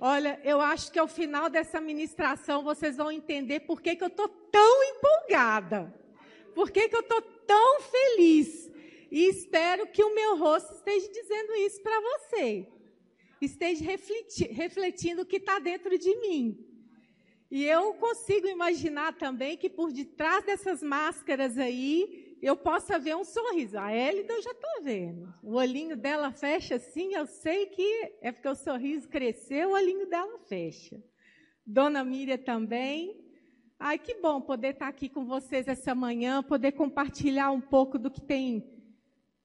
Olha, eu acho que ao final dessa ministração vocês vão entender por que, que eu estou tão empolgada. Por que, que eu estou tão feliz. E espero que o meu rosto esteja dizendo isso para você. Esteja refletindo o que está dentro de mim. E eu consigo imaginar também que por detrás dessas máscaras aí, eu possa ver um sorriso. A Elida eu já estou vendo. O olhinho dela fecha assim, eu sei que é porque o sorriso cresceu, o olhinho dela fecha. Dona Miriam também. Ai, que bom poder estar aqui com vocês essa manhã, poder compartilhar um pouco do que tem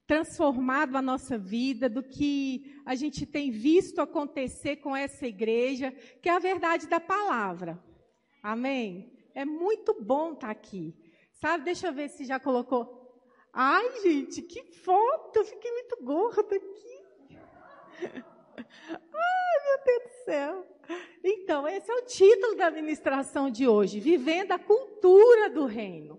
transformado a nossa vida, do que a gente tem visto acontecer com essa igreja, que é a verdade da palavra. Amém? É muito bom estar aqui. Sabe, deixa eu ver se já colocou. Ai, gente, que foto! Eu fiquei muito gorda aqui. Ai, meu Deus do céu. Então, esse é o título da ministração de hoje: Vivendo a cultura do reino.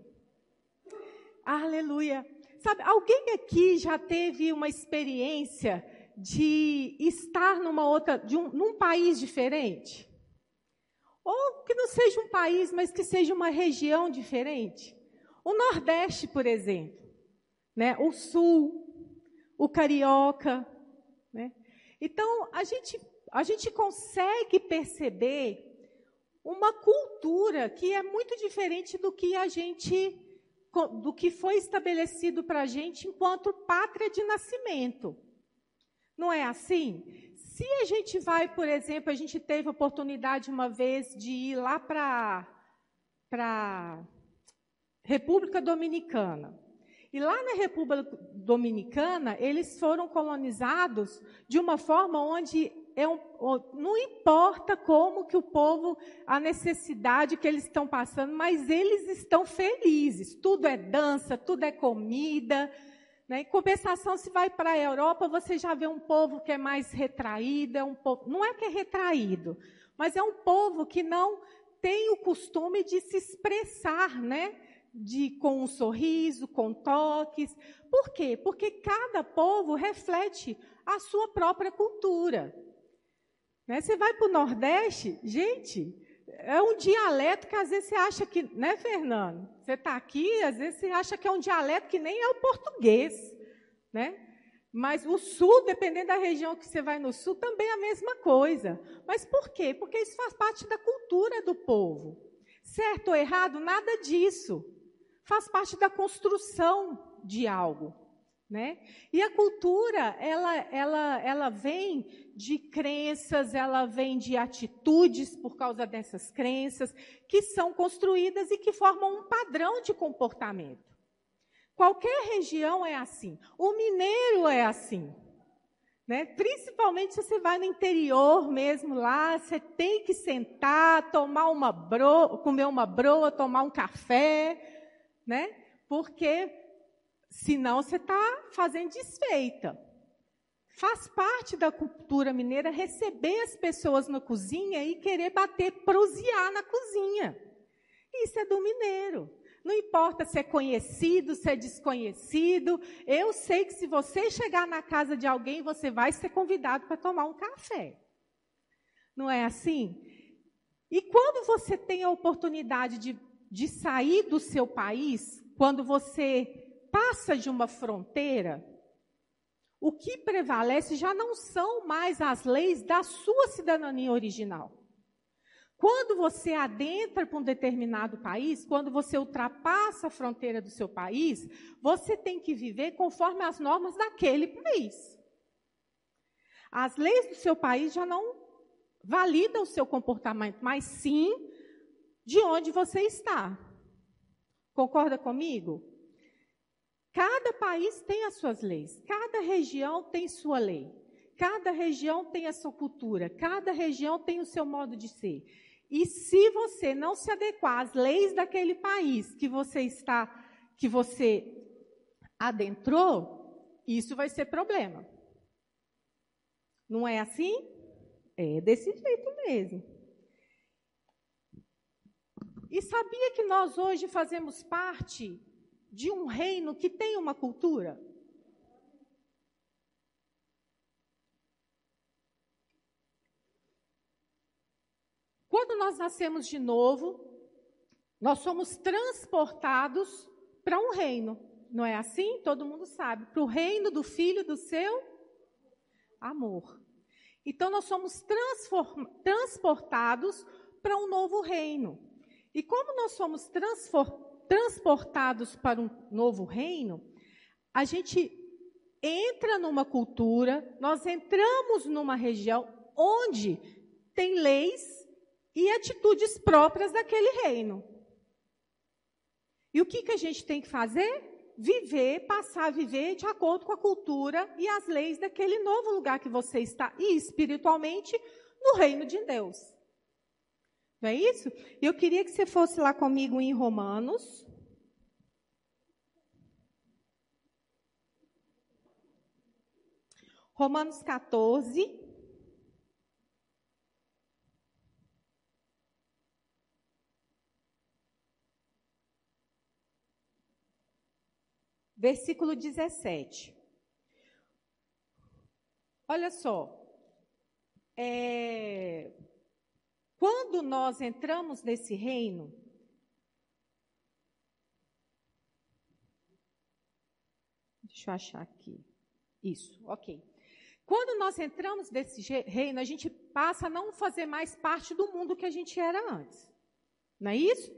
Aleluia. Sabe, alguém aqui já teve uma experiência de estar numa outra, de um, num país diferente? Ou que não seja um país, mas que seja uma região diferente. O Nordeste, por exemplo, né? o Sul, o Carioca. Né? Então, a gente, a gente consegue perceber uma cultura que é muito diferente do que a gente do que foi estabelecido para a gente enquanto pátria de nascimento. Não é assim? Se a gente vai, por exemplo, a gente teve a oportunidade uma vez de ir lá para República Dominicana. E lá na República Dominicana, eles foram colonizados de uma forma onde é um, não importa como que o povo, a necessidade que eles estão passando, mas eles estão felizes. Tudo é dança, tudo é comida, né? Em compensação, se vai para a Europa, você já vê um povo que é mais retraído, é um povo, não é que é retraído, mas é um povo que não tem o costume de se expressar, né? De, com um sorriso, com toques. Por quê? Porque cada povo reflete a sua própria cultura. Né? Você vai para o Nordeste, gente, é um dialeto que às vezes você acha que, né, Fernando? Você está aqui, às vezes você acha que é um dialeto que nem é o português, né? Mas o sul, dependendo da região que você vai no sul, também é a mesma coisa. Mas por quê? Porque isso faz parte da cultura do povo. Certo ou errado, nada disso. Faz parte da construção de algo. Né? E a cultura, ela, ela, ela vem de crenças, ela vem de atitudes por causa dessas crenças, que são construídas e que formam um padrão de comportamento. Qualquer região é assim. O mineiro é assim. Né? Principalmente se você vai no interior mesmo lá, você tem que sentar, tomar uma broa, comer uma broa, tomar um café, né? Porque Senão você está fazendo desfeita. Faz parte da cultura mineira receber as pessoas na cozinha e querer bater, prosear na cozinha. Isso é do mineiro. Não importa se é conhecido, se é desconhecido. Eu sei que se você chegar na casa de alguém, você vai ser convidado para tomar um café. Não é assim? E quando você tem a oportunidade de, de sair do seu país, quando você passa de uma fronteira, o que prevalece já não são mais as leis da sua cidadania original. Quando você adentra para um determinado país, quando você ultrapassa a fronteira do seu país, você tem que viver conforme as normas daquele país. As leis do seu país já não validam o seu comportamento, mas sim de onde você está. Concorda comigo? Cada país tem as suas leis, cada região tem sua lei, cada região tem a sua cultura, cada região tem o seu modo de ser. E se você não se adequar às leis daquele país que você está, que você adentrou, isso vai ser problema. Não é assim? É desse jeito mesmo. E sabia que nós hoje fazemos parte de um reino que tem uma cultura? quando nós nascemos de novo, nós somos transportados para um reino. Não é assim? Todo mundo sabe. Para o reino do Filho do seu amor. Então, nós somos transportados para um novo reino. E como nós somos transportados para um novo reino, a gente entra numa cultura, nós entramos numa região onde tem leis e atitudes próprias daquele reino. E o que, que a gente tem que fazer? Viver, passar a viver de acordo com a cultura e as leis daquele novo lugar que você está, e espiritualmente, no reino de Deus. Não é isso? Eu queria que você fosse lá comigo em Romanos. Romanos 14. versículo 17. Olha só. É, quando nós entramos nesse reino, deixa eu achar aqui. Isso, ok. Quando nós entramos nesse reino, a gente passa a não fazer mais parte do mundo que a gente era antes. Não é isso?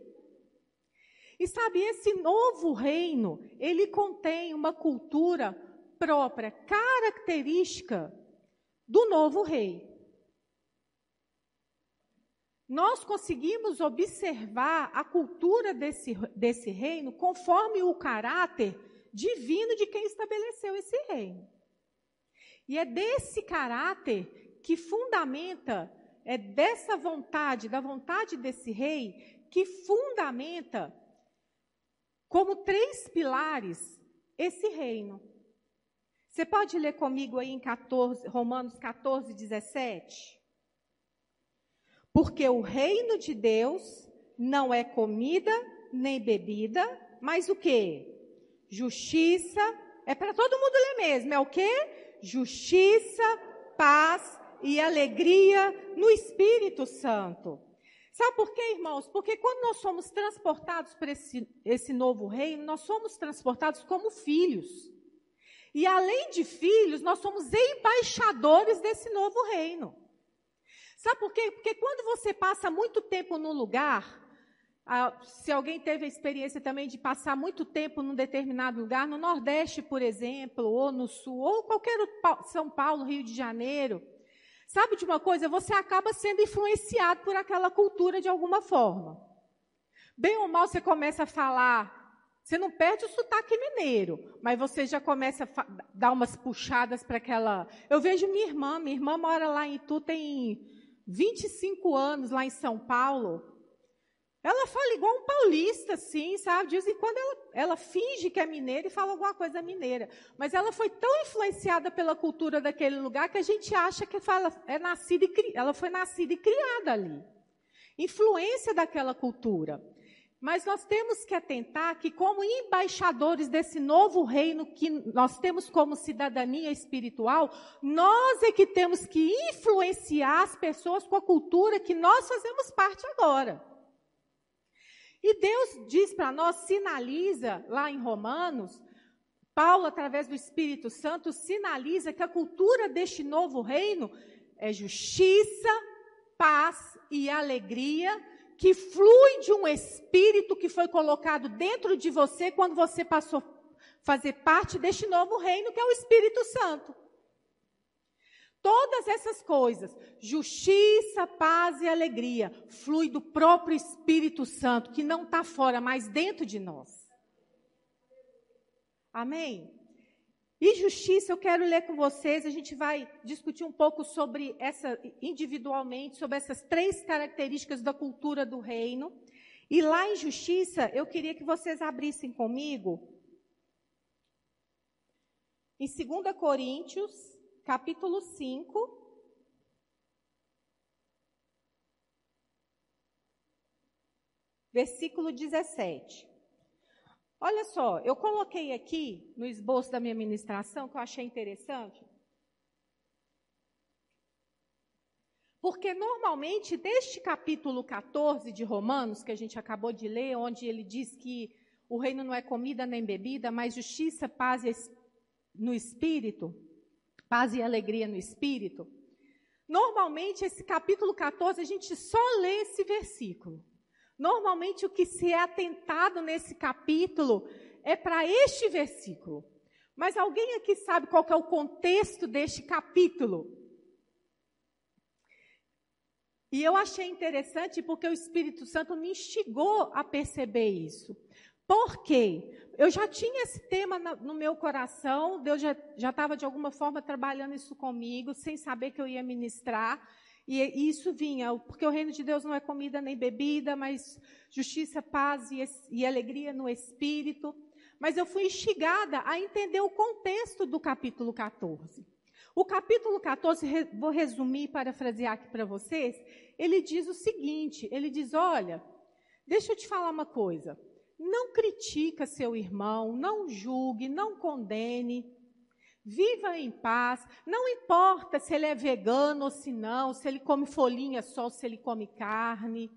E sabe, esse novo reino, ele contém uma cultura própria, característica do novo rei. Nós conseguimos observar a cultura desse, desse reino conforme o caráter divino de quem estabeleceu esse reino. E é desse caráter que fundamenta, é dessa vontade, da vontade desse rei, que fundamenta como três pilares esse reino. Você pode ler comigo aí em 14, Romanos 14, 17? Porque o reino de Deus não é comida nem bebida, mas o que? Justiça. É para todo mundo ler mesmo. É o que? Justiça, paz e alegria no Espírito Santo. Sabe por quê, irmãos? Porque quando nós somos transportados para esse, esse novo reino, nós somos transportados como filhos. E além de filhos, nós somos embaixadores desse novo reino. Sabe por quê? Porque quando você passa muito tempo num lugar, se alguém teve a experiência também de passar muito tempo num determinado lugar, no Nordeste, por exemplo, ou no Sul, ou qualquer São Paulo, Rio de Janeiro, Sabe de uma coisa? Você acaba sendo influenciado por aquela cultura de alguma forma. Bem ou mal você começa a falar, você não perde o sotaque mineiro, mas você já começa a dar umas puxadas para aquela. Eu vejo minha irmã, minha irmã mora lá em Itu, tem 25 anos lá em São Paulo. Ela fala igual um paulista, assim, sabe? De vez em quando ela, ela finge que é mineira e fala alguma coisa mineira. Mas ela foi tão influenciada pela cultura daquele lugar que a gente acha que fala, é nascida e, ela foi nascida e criada ali. Influência daquela cultura. Mas nós temos que atentar que, como embaixadores desse novo reino que nós temos como cidadania espiritual, nós é que temos que influenciar as pessoas com a cultura que nós fazemos parte agora. E Deus diz para nós, sinaliza lá em Romanos, Paulo, através do Espírito Santo, sinaliza que a cultura deste novo reino é justiça, paz e alegria que flui de um espírito que foi colocado dentro de você quando você passou a fazer parte deste novo reino, que é o Espírito Santo. Todas essas coisas, justiça, paz e alegria, flui do próprio Espírito Santo, que não está fora, mas dentro de nós. Amém? E justiça, eu quero ler com vocês, a gente vai discutir um pouco sobre essa, individualmente, sobre essas três características da cultura do reino. E lá em justiça, eu queria que vocês abrissem comigo, em 2 Coríntios, capítulo 5. Versículo 17. Olha só, eu coloquei aqui no esboço da minha ministração que eu achei interessante. Porque normalmente, deste capítulo 14 de Romanos, que a gente acabou de ler, onde ele diz que o reino não é comida nem bebida, mas justiça, paz no espírito, paz e alegria no espírito. Normalmente, esse capítulo 14, a gente só lê esse versículo. Normalmente, o que se é atentado nesse capítulo é para este versículo. Mas alguém aqui sabe qual é o contexto deste capítulo? E eu achei interessante porque o Espírito Santo me instigou a perceber isso. Por quê? Eu já tinha esse tema no meu coração, Deus já estava de alguma forma trabalhando isso comigo, sem saber que eu ia ministrar. E, e isso vinha, porque o reino de Deus não é comida nem bebida, mas justiça, paz e, e alegria no espírito. Mas eu fui instigada a entender o contexto do capítulo 14. O capítulo 14, vou resumir, parafrasear aqui para vocês, ele diz o seguinte: ele diz, olha, deixa eu te falar uma coisa. Não critica seu irmão, não julgue, não condene. Viva em paz. Não importa se ele é vegano ou se não, se ele come folhinha só, se ele come carne.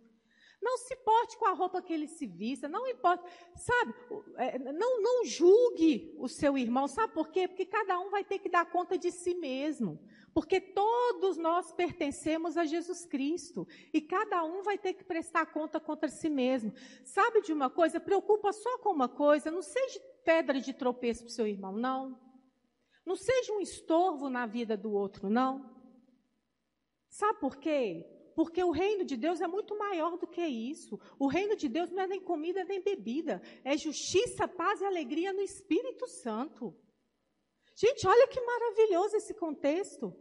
Não se porte com a roupa que ele se vista, não importa, sabe? É, não, não julgue o seu irmão, sabe por quê? Porque cada um vai ter que dar conta de si mesmo. Porque todos nós pertencemos a Jesus Cristo e cada um vai ter que prestar conta contra si mesmo. Sabe de uma coisa? Preocupa só com uma coisa, não seja pedra de tropeço para o seu irmão, não. Não seja um estorvo na vida do outro, não. Sabe por quê? Porque o reino de Deus é muito maior do que isso. O reino de Deus não é nem comida nem bebida. É justiça, paz e alegria no Espírito Santo. Gente, olha que maravilhoso esse contexto.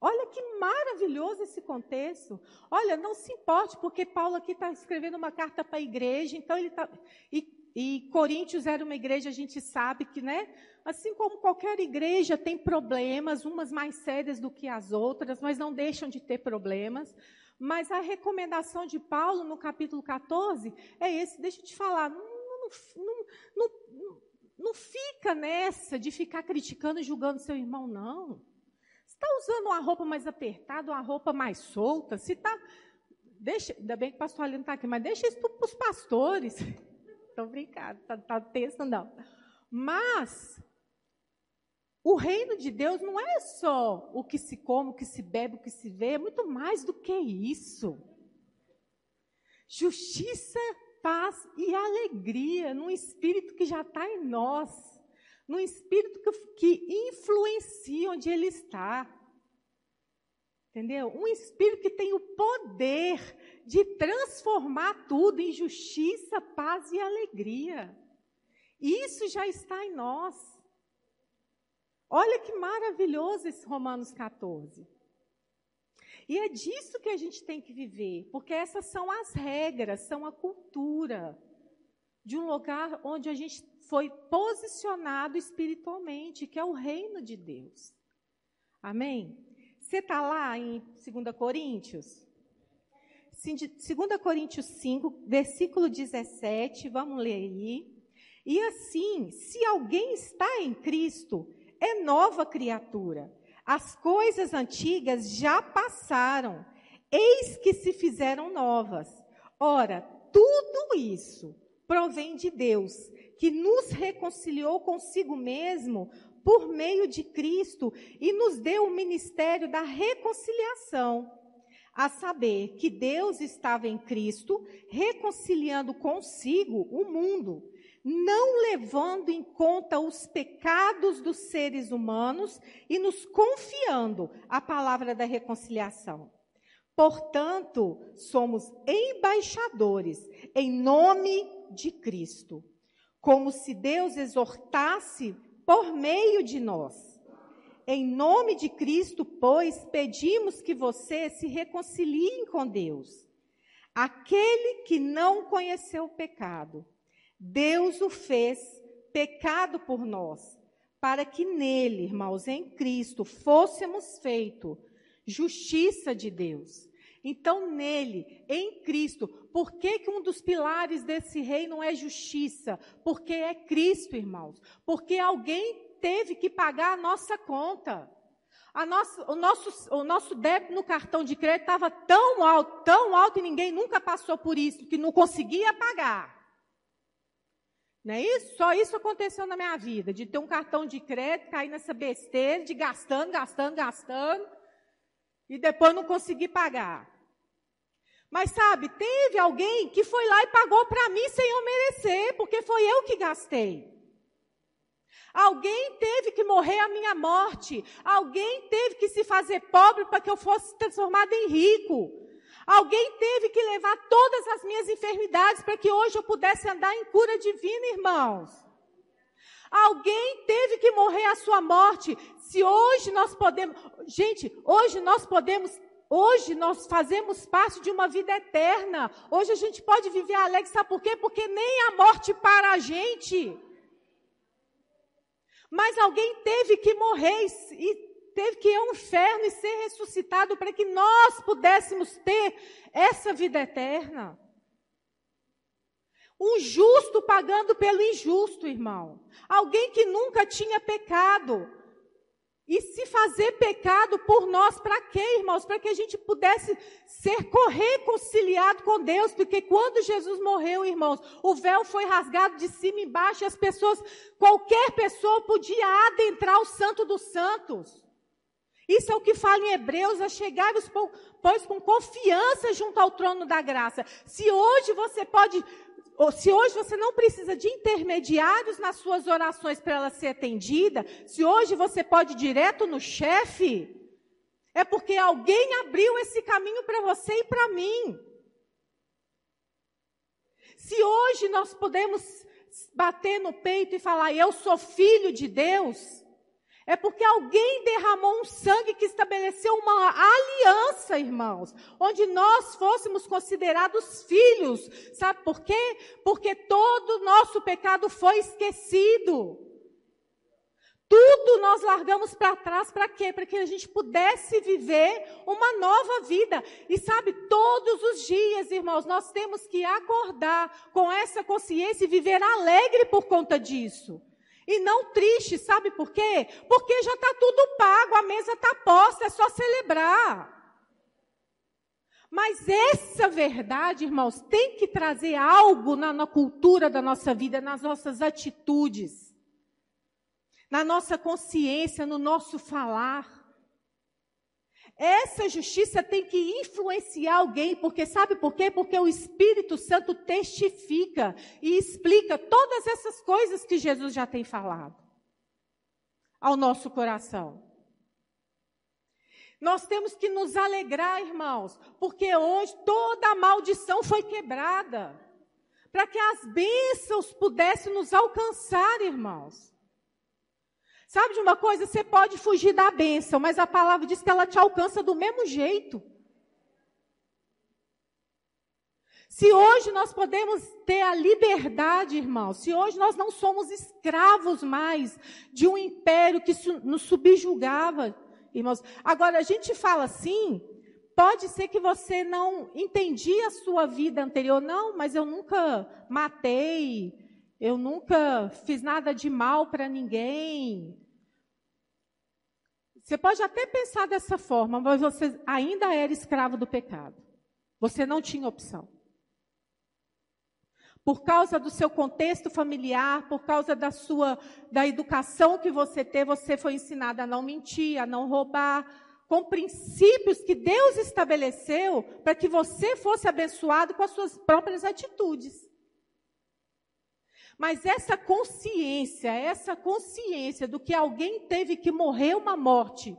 Olha que maravilhoso esse contexto. Olha, não se importe, porque Paulo aqui está escrevendo uma carta para a igreja, então ele está. E, e Coríntios era uma igreja, a gente sabe que, né? Assim como qualquer igreja tem problemas, umas mais sérias do que as outras, mas não deixam de ter problemas. Mas a recomendação de Paulo no capítulo 14 é esse, deixa eu te falar, não, não, não, não fica nessa de ficar criticando e julgando seu irmão, não. Está usando uma roupa mais apertada, uma roupa mais solta, se está. Deixa, ainda bem que o pastor Alino está aqui, mas deixa isso para os pastores. Estou brincando, está tá texto, não. Mas o reino de Deus não é só o que se come, o que se bebe, o que se vê, é muito mais do que isso. Justiça, paz e alegria num espírito que já está em nós, num espírito que, que influencia onde ele está. Entendeu? Um espírito que tem o poder de transformar tudo em justiça, paz e alegria. Isso já está em nós. Olha que maravilhoso esse Romanos 14. E é disso que a gente tem que viver, porque essas são as regras, são a cultura de um lugar onde a gente foi posicionado espiritualmente, que é o reino de Deus. Amém? Você está lá em 2 Coríntios? 2 Coríntios 5, versículo 17, vamos ler aí. E assim, se alguém está em Cristo, é nova criatura. As coisas antigas já passaram, eis que se fizeram novas. Ora, tudo isso provém de Deus, que nos reconciliou consigo mesmo por meio de Cristo e nos deu o ministério da reconciliação. A saber, que Deus estava em Cristo, reconciliando consigo o mundo não levando em conta os pecados dos seres humanos e nos confiando a palavra da reconciliação. Portanto, somos embaixadores em nome de Cristo, como se Deus exortasse por meio de nós. Em nome de Cristo, pois, pedimos que vocês se reconciliem com Deus. Aquele que não conheceu o pecado, Deus o fez pecado por nós, para que nele, irmãos, em Cristo, fôssemos feito justiça de Deus. Então, nele, em Cristo, por que, que um dos pilares desse reino é justiça? Porque é Cristo, irmãos. Porque alguém teve que pagar a nossa conta. Nossa, o, nosso, o nosso débito no cartão de crédito estava tão alto, tão alto, e ninguém nunca passou por isso, que não conseguia pagar. Não é isso? Só isso aconteceu na minha vida, de ter um cartão de crédito, cair nessa besteira, de gastando, gastando, gastando, e depois não conseguir pagar. Mas sabe, teve alguém que foi lá e pagou para mim sem eu merecer, porque foi eu que gastei. Alguém teve que morrer a minha morte. Alguém teve que se fazer pobre para que eu fosse transformado em rico. Alguém teve que levar todas as minhas enfermidades para que hoje eu pudesse andar em cura divina, irmãos. Alguém teve que morrer a sua morte. Se hoje nós podemos, gente, hoje nós podemos, hoje nós fazemos parte de uma vida eterna. Hoje a gente pode viver alegre, sabe por quê? Porque nem a morte para a gente. Mas alguém teve que morrer e teve que ir ao inferno e ser ressuscitado para que nós pudéssemos ter essa vida eterna. Um justo pagando pelo injusto, irmão. Alguém que nunca tinha pecado. E se fazer pecado por nós, para quê, irmãos? Para que a gente pudesse ser reconciliado com Deus, porque quando Jesus morreu, irmãos, o véu foi rasgado de cima e embaixo, e as pessoas, qualquer pessoa podia adentrar o Santo dos Santos. Isso é o que fala em Hebreus, a chegar pois com confiança junto ao trono da graça. Se hoje você pode se hoje você não precisa de intermediários nas suas orações para ela ser atendida, se hoje você pode ir direto no chefe, é porque alguém abriu esse caminho para você e para mim. Se hoje nós podemos bater no peito e falar, eu sou filho de Deus, é porque alguém derramou um sangue que estabeleceu uma aliança, irmãos, onde nós fôssemos considerados filhos. Sabe por quê? Porque todo o nosso pecado foi esquecido. Tudo nós largamos para trás para quê? Para que a gente pudesse viver uma nova vida. E sabe, todos os dias, irmãos, nós temos que acordar com essa consciência e viver alegre por conta disso. E não triste, sabe por quê? Porque já está tudo pago, a mesa está posta, é só celebrar. Mas essa verdade, irmãos, tem que trazer algo na, na cultura da nossa vida, nas nossas atitudes, na nossa consciência, no nosso falar. Essa justiça tem que influenciar alguém, porque sabe por quê? Porque o Espírito Santo testifica e explica todas essas coisas que Jesus já tem falado ao nosso coração. Nós temos que nos alegrar, irmãos, porque hoje toda a maldição foi quebrada, para que as bênçãos pudessem nos alcançar, irmãos. Sabe de uma coisa? Você pode fugir da bênção, mas a palavra diz que ela te alcança do mesmo jeito. Se hoje nós podemos ter a liberdade, irmãos, se hoje nós não somos escravos mais de um império que nos subjugava, irmãos. Agora, a gente fala assim, pode ser que você não entendia a sua vida anterior, não, mas eu nunca matei, eu nunca fiz nada de mal para ninguém. Você pode até pensar dessa forma, mas você ainda era escravo do pecado. Você não tinha opção. Por causa do seu contexto familiar, por causa da sua da educação que você teve, você foi ensinado a não mentir, a não roubar, com princípios que Deus estabeleceu para que você fosse abençoado com as suas próprias atitudes. Mas essa consciência, essa consciência do que alguém teve que morrer uma morte,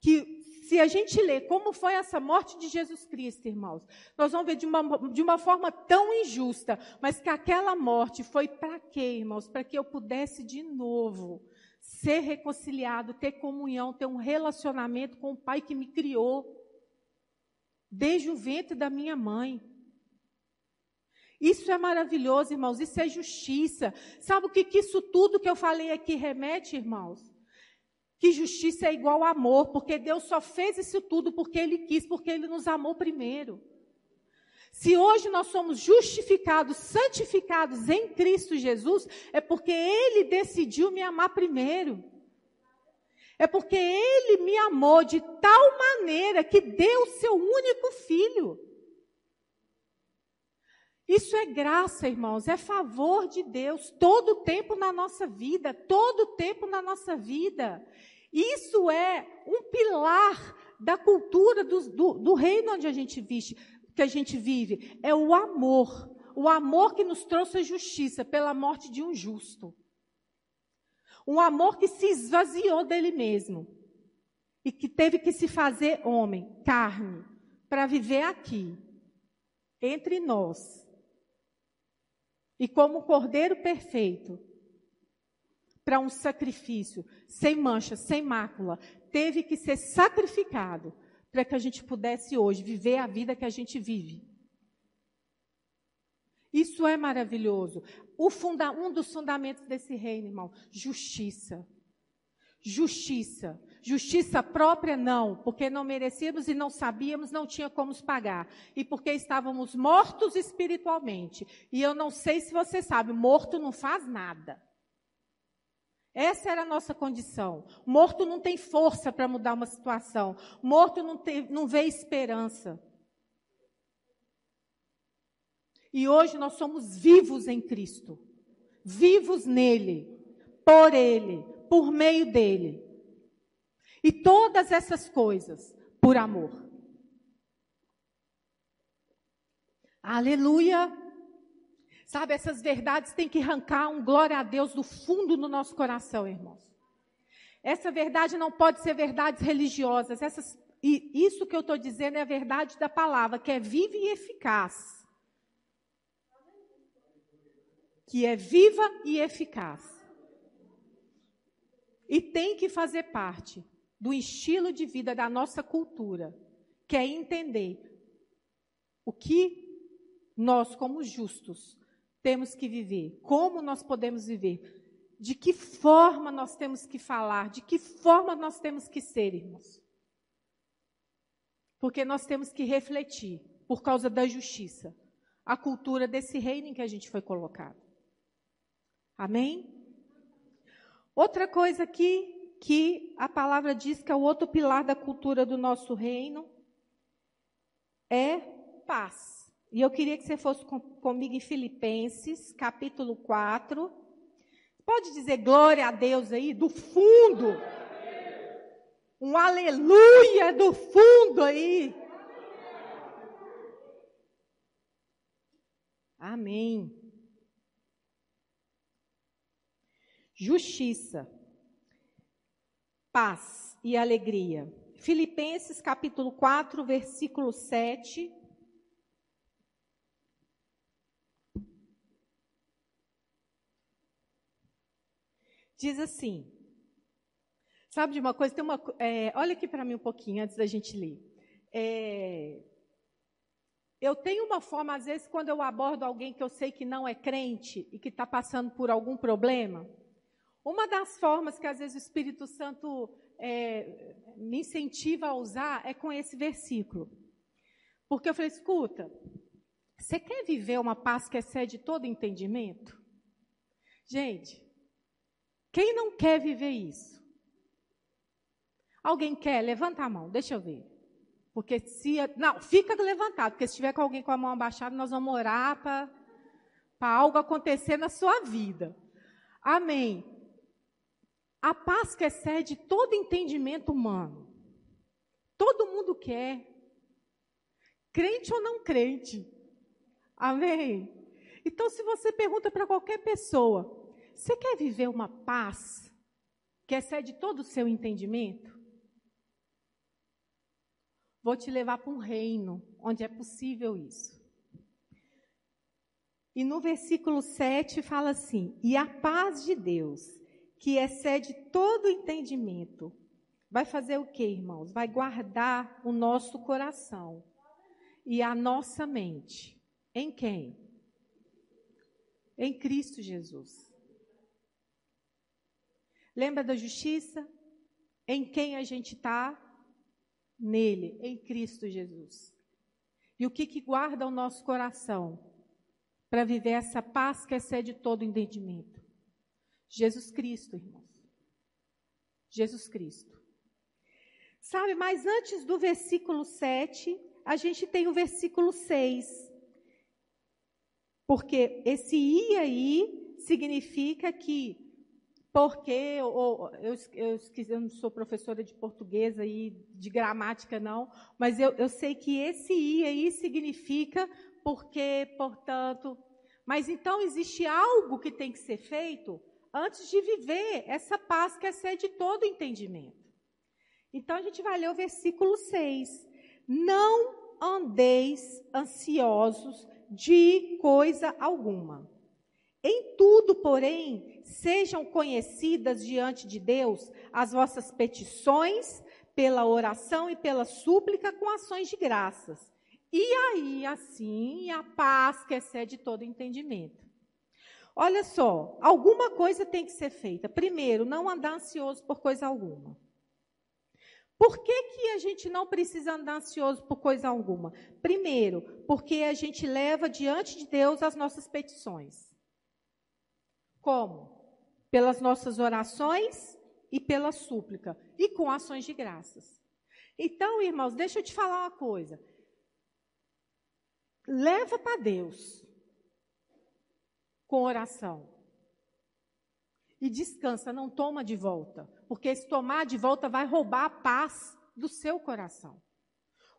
que se a gente ler como foi essa morte de Jesus Cristo, irmãos, nós vamos ver de uma, de uma forma tão injusta, mas que aquela morte foi para quê, irmãos? Para que eu pudesse de novo ser reconciliado, ter comunhão, ter um relacionamento com o Pai que me criou, desde o ventre da minha mãe. Isso é maravilhoso, irmãos, isso é justiça. Sabe o que, que isso tudo que eu falei aqui remete, irmãos? Que justiça é igual amor, porque Deus só fez isso tudo porque Ele quis, porque Ele nos amou primeiro. Se hoje nós somos justificados, santificados em Cristo Jesus, é porque Ele decidiu me amar primeiro. É porque Ele me amou de tal maneira que deu o seu único filho. Isso é graça, irmãos, é favor de Deus, todo o tempo na nossa vida, todo o tempo na nossa vida. Isso é um pilar da cultura do, do, do reino onde a gente vive, que a gente vive. É o amor. O amor que nos trouxe a justiça pela morte de um justo. Um amor que se esvaziou dele mesmo. E que teve que se fazer homem, carne, para viver aqui, entre nós. E como cordeiro perfeito, para um sacrifício, sem mancha, sem mácula, teve que ser sacrificado para que a gente pudesse hoje viver a vida que a gente vive. Isso é maravilhoso. Funda, um dos fundamentos desse reino, irmão, justiça. Justiça. Justiça própria, não, porque não merecíamos e não sabíamos, não tinha como os pagar. E porque estávamos mortos espiritualmente. E eu não sei se você sabe, morto não faz nada. Essa era a nossa condição. Morto não tem força para mudar uma situação. Morto não, tem, não vê esperança. E hoje nós somos vivos em Cristo. Vivos nele, por ele, por meio dele. E todas essas coisas por amor. Aleluia! Sabe, essas verdades têm que arrancar um glória a Deus do fundo do nosso coração, irmãos. Essa verdade não pode ser verdades religiosas. Essas, e isso que eu estou dizendo é a verdade da palavra, que é viva e eficaz. Que é viva e eficaz. E tem que fazer parte do estilo de vida da nossa cultura, que é entender o que nós, como justos, temos que viver, como nós podemos viver, de que forma nós temos que falar, de que forma nós temos que ser, irmãos. Porque nós temos que refletir, por causa da justiça, a cultura desse reino em que a gente foi colocado. Amém? Outra coisa aqui que a palavra diz que é o outro pilar da cultura do nosso reino é paz. E eu queria que você fosse com, comigo em Filipenses, capítulo 4. Pode dizer glória a Deus aí, do fundo. Um aleluia do fundo aí. Amém. Justiça, paz e alegria. Filipenses capítulo 4, versículo 7 diz assim. Sabe de uma coisa? Tem uma, é, olha aqui para mim um pouquinho antes da gente ler. É, eu tenho uma forma, às vezes, quando eu abordo alguém que eu sei que não é crente e que está passando por algum problema, uma das formas que às vezes o Espírito Santo é, me incentiva a usar é com esse versículo. Porque eu falei, escuta, você quer viver uma paz que excede todo entendimento? Gente, quem não quer viver isso? Alguém quer? Levanta a mão, deixa eu ver. Porque se. Não, fica levantado, porque se tiver com alguém com a mão abaixada, nós vamos orar para algo acontecer na sua vida. Amém. A paz que excede todo entendimento humano. Todo mundo quer. Crente ou não crente. Amém? Então, se você pergunta para qualquer pessoa, você quer viver uma paz que excede todo o seu entendimento? Vou te levar para um reino onde é possível isso. E no versículo 7 fala assim: E a paz de Deus, que excede todo entendimento, vai fazer o que, irmãos? Vai guardar o nosso coração e a nossa mente. Em quem? Em Cristo Jesus. Lembra da justiça? Em quem a gente está? Nele, em Cristo Jesus. E o que, que guarda o nosso coração para viver essa paz que excede todo entendimento? Jesus Cristo, irmãos. Jesus Cristo. Sabe, mas antes do versículo 7, a gente tem o versículo 6. Porque esse i aí significa que porque ou, eu, eu, eu, não sou professora de português e de gramática não, mas eu, eu sei que esse i aí significa porque, portanto. Mas então existe algo que tem que ser feito antes de viver essa paz que excede todo entendimento. Então a gente vai ler o versículo 6. Não andeis ansiosos de coisa alguma. Em tudo, porém, sejam conhecidas diante de Deus as vossas petições, pela oração e pela súplica, com ações de graças. E aí, assim, a paz que excede todo entendimento. Olha só, alguma coisa tem que ser feita. Primeiro, não andar ansioso por coisa alguma. Por que, que a gente não precisa andar ansioso por coisa alguma? Primeiro, porque a gente leva diante de Deus as nossas petições. Como? Pelas nossas orações e pela súplica. E com ações de graças. Então, irmãos, deixa eu te falar uma coisa. Leva para Deus com oração. E descansa, não toma de volta. Porque se tomar de volta vai roubar a paz do seu coração.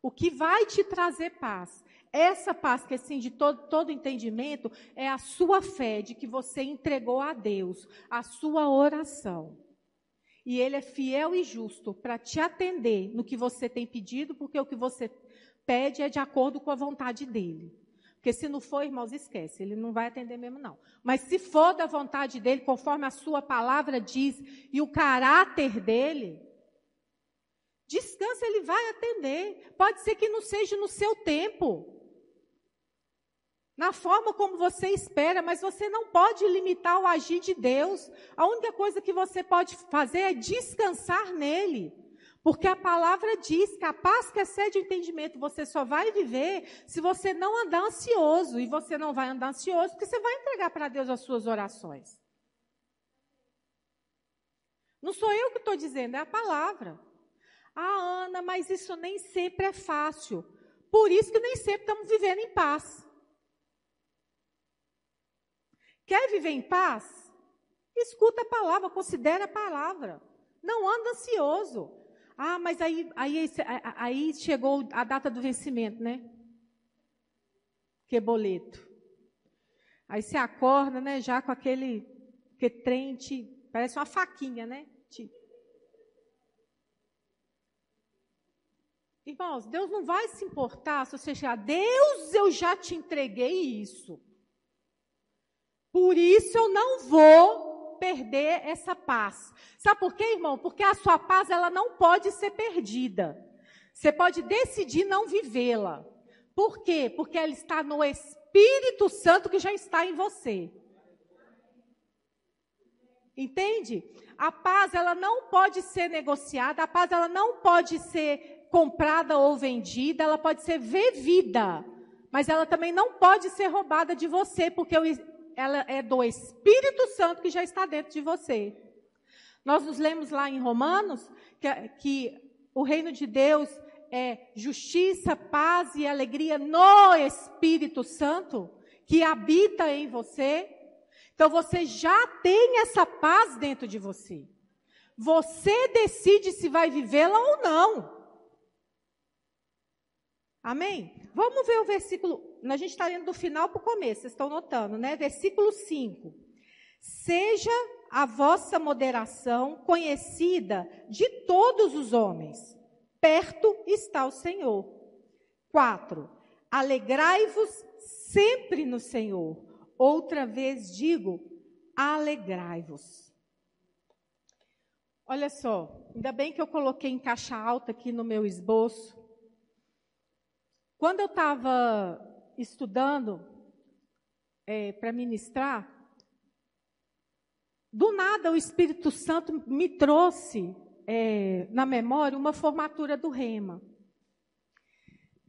O que vai te trazer paz, essa paz que assim de todo, todo entendimento, é a sua fé de que você entregou a Deus, a sua oração. E Ele é fiel e justo para te atender no que você tem pedido, porque o que você pede é de acordo com a vontade dEle. Porque se não for, irmãos, esquece, ele não vai atender mesmo, não. Mas se for da vontade dele, conforme a sua palavra diz, e o caráter dele, descansa, ele vai atender. Pode ser que não seja no seu tempo, na forma como você espera, mas você não pode limitar o agir de Deus. A única coisa que você pode fazer é descansar nele. Porque a palavra diz que a paz que excede o entendimento você só vai viver se você não andar ansioso. E você não vai andar ansioso porque você vai entregar para Deus as suas orações. Não sou eu que estou dizendo, é a palavra. Ah, Ana, mas isso nem sempre é fácil. Por isso que nem sempre estamos vivendo em paz. Quer viver em paz? Escuta a palavra, considere a palavra. Não anda ansioso. Ah, mas aí, aí, aí chegou a data do vencimento, né? Que boleto. Aí você acorda, né, já com aquele que trem, te, parece uma faquinha, né? Te... Irmãos, Deus não vai se importar se você chegar, Deus, eu já te entreguei isso. Por isso eu não vou perder essa paz. Sabe por quê, irmão? Porque a sua paz ela não pode ser perdida. Você pode decidir não vivê-la. Por quê? Porque ela está no Espírito Santo que já está em você. Entende? A paz ela não pode ser negociada, a paz ela não pode ser comprada ou vendida, ela pode ser vivida, mas ela também não pode ser roubada de você, porque ela é do Espírito Santo que já está dentro de você. Nós nos lemos lá em Romanos que, que o reino de Deus é justiça, paz e alegria no Espírito Santo que habita em você. Então você já tem essa paz dentro de você. Você decide se vai vivê-la ou não. Amém? Vamos ver o versículo. A gente está indo do final para o começo, vocês estão notando, né? Versículo 5. Seja a vossa moderação conhecida de todos os homens. Perto está o Senhor. 4. Alegrai-vos sempre no Senhor. Outra vez digo, alegrai-vos. Olha só, ainda bem que eu coloquei em caixa alta aqui no meu esboço. Quando eu estava estudando é, para ministrar, do nada o Espírito Santo me trouxe é, na memória uma formatura do Rema.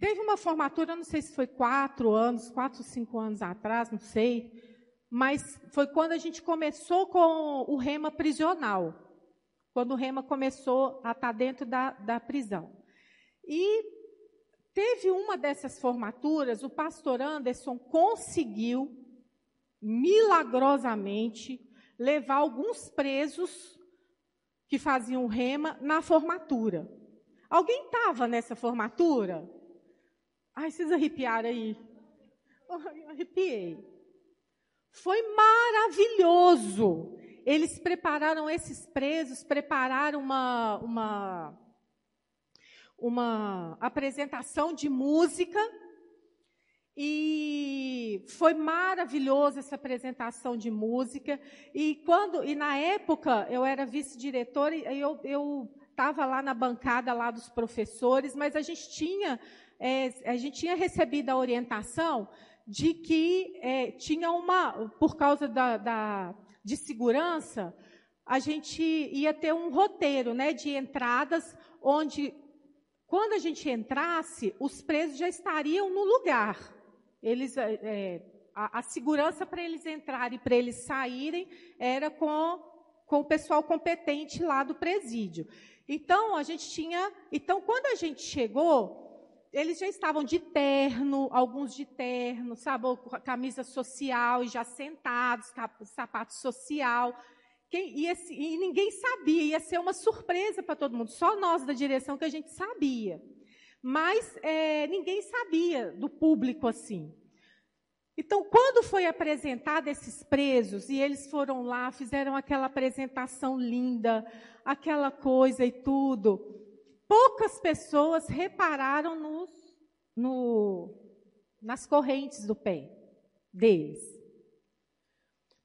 Teve uma formatura, não sei se foi quatro anos, quatro, cinco anos atrás, não sei, mas foi quando a gente começou com o Rema prisional. quando o Rema começou a estar dentro da, da prisão. E teve uma dessas formaturas, o pastor Anderson conseguiu, milagrosamente, levar alguns presos que faziam Rema na formatura. Alguém estava nessa formatura? Ai, vocês arrepiaram aí. Eu arrepiei. Foi maravilhoso. Eles prepararam esses presos, prepararam uma, uma, uma apresentação de música. E foi maravilhosa essa apresentação de música. E quando e na época eu era vice-diretora e eu, eu estava lá na bancada lá dos professores, mas a gente tinha é, a gente tinha recebido a orientação de que é, tinha uma, por causa da, da, de segurança, a gente ia ter um roteiro né, de entradas, onde, quando a gente entrasse, os presos já estariam no lugar. Eles, é, a, a, segurança para eles entrarem e para eles saírem era com, com o pessoal competente lá do presídio. Então, a gente tinha. Então, quando a gente chegou, eles já estavam de terno, alguns de terno, sabe, camisa social, e já sentados, sapato social. Quem, e, e ninguém sabia, ia ser uma surpresa para todo mundo, só nós da direção que a gente sabia. Mas é, ninguém sabia do público assim. Então, quando foi apresentado esses presos, e eles foram lá, fizeram aquela apresentação linda, aquela coisa e tudo, poucas pessoas repararam nos, no, nas correntes do pé deles.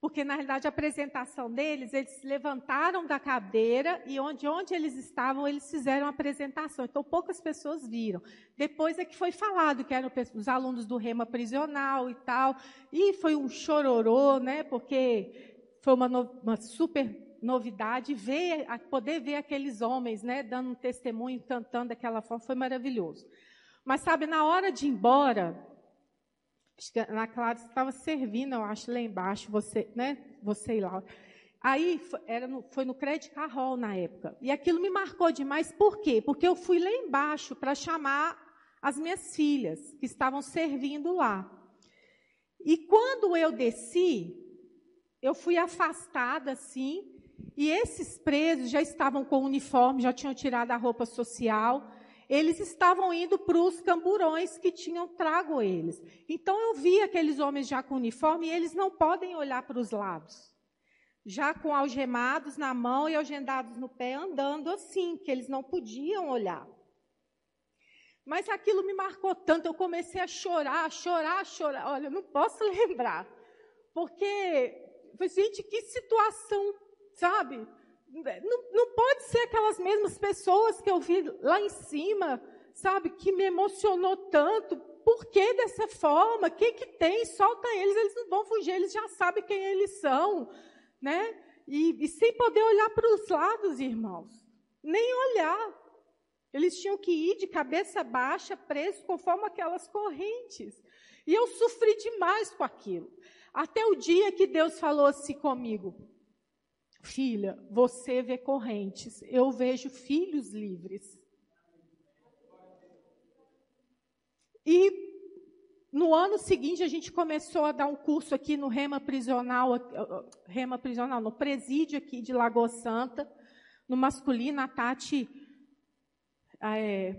Porque, na realidade, a apresentação deles, eles se levantaram da cadeira e onde, onde eles estavam, eles fizeram a apresentação. Então, poucas pessoas viram. Depois é que foi falado que eram os alunos do Rema Prisional e tal. E foi um chororô, né? Porque foi uma, uma super novidade, ver, poder ver aqueles homens, né, dando um testemunho, cantando daquela forma, foi maravilhoso. Mas sabe, na hora de ir embora, acho que a Ana Clara estava servindo, eu acho, lá embaixo, você, né, você e Laura. Aí era no, foi no Credit Carroll na época. E aquilo me marcou demais, por quê? Porque eu fui lá embaixo para chamar as minhas filhas, que estavam servindo lá. E quando eu desci, eu fui afastada assim, e esses presos já estavam com uniforme, já tinham tirado a roupa social. Eles estavam indo para os camburões que tinham trago eles. Então eu vi aqueles homens já com uniforme e eles não podem olhar para os lados. Já com algemados na mão e algendados no pé, andando assim, que eles não podiam olhar. Mas aquilo me marcou tanto, eu comecei a chorar, chorar, chorar. Olha, eu não posso lembrar. Porque, gente, que situação sabe? Não, não pode ser aquelas mesmas pessoas que eu vi lá em cima, sabe? Que me emocionou tanto. Por que dessa forma? O que, que tem? Solta eles, eles não vão fugir, eles já sabem quem eles são, né? E, e sem poder olhar para os lados, irmãos. Nem olhar. Eles tinham que ir de cabeça baixa, presos conforme aquelas correntes. E eu sofri demais com aquilo. Até o dia que Deus falou assim comigo: Filha, você vê correntes, eu vejo filhos livres. E no ano seguinte a gente começou a dar um curso aqui no Rema Prisional, Rema Prisional, no presídio aqui de Lagoa Santa, no masculino, a Tati, é,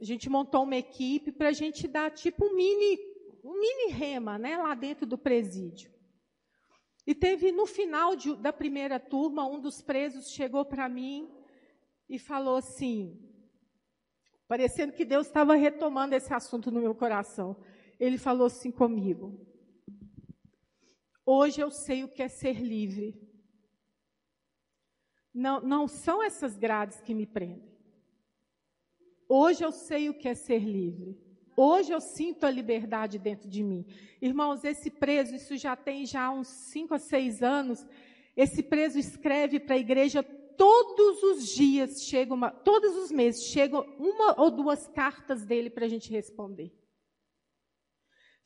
a gente montou uma equipe para a gente dar tipo um mini, um mini rema, né, lá dentro do presídio. E teve no final de, da primeira turma, um dos presos chegou para mim e falou assim, parecendo que Deus estava retomando esse assunto no meu coração. Ele falou assim comigo: Hoje eu sei o que é ser livre. Não, não são essas grades que me prendem. Hoje eu sei o que é ser livre. Hoje eu sinto a liberdade dentro de mim. Irmãos, esse preso, isso já tem já uns cinco a seis anos. Esse preso escreve para a igreja todos os dias, chega uma, todos os meses, chegam uma ou duas cartas dele para a gente responder.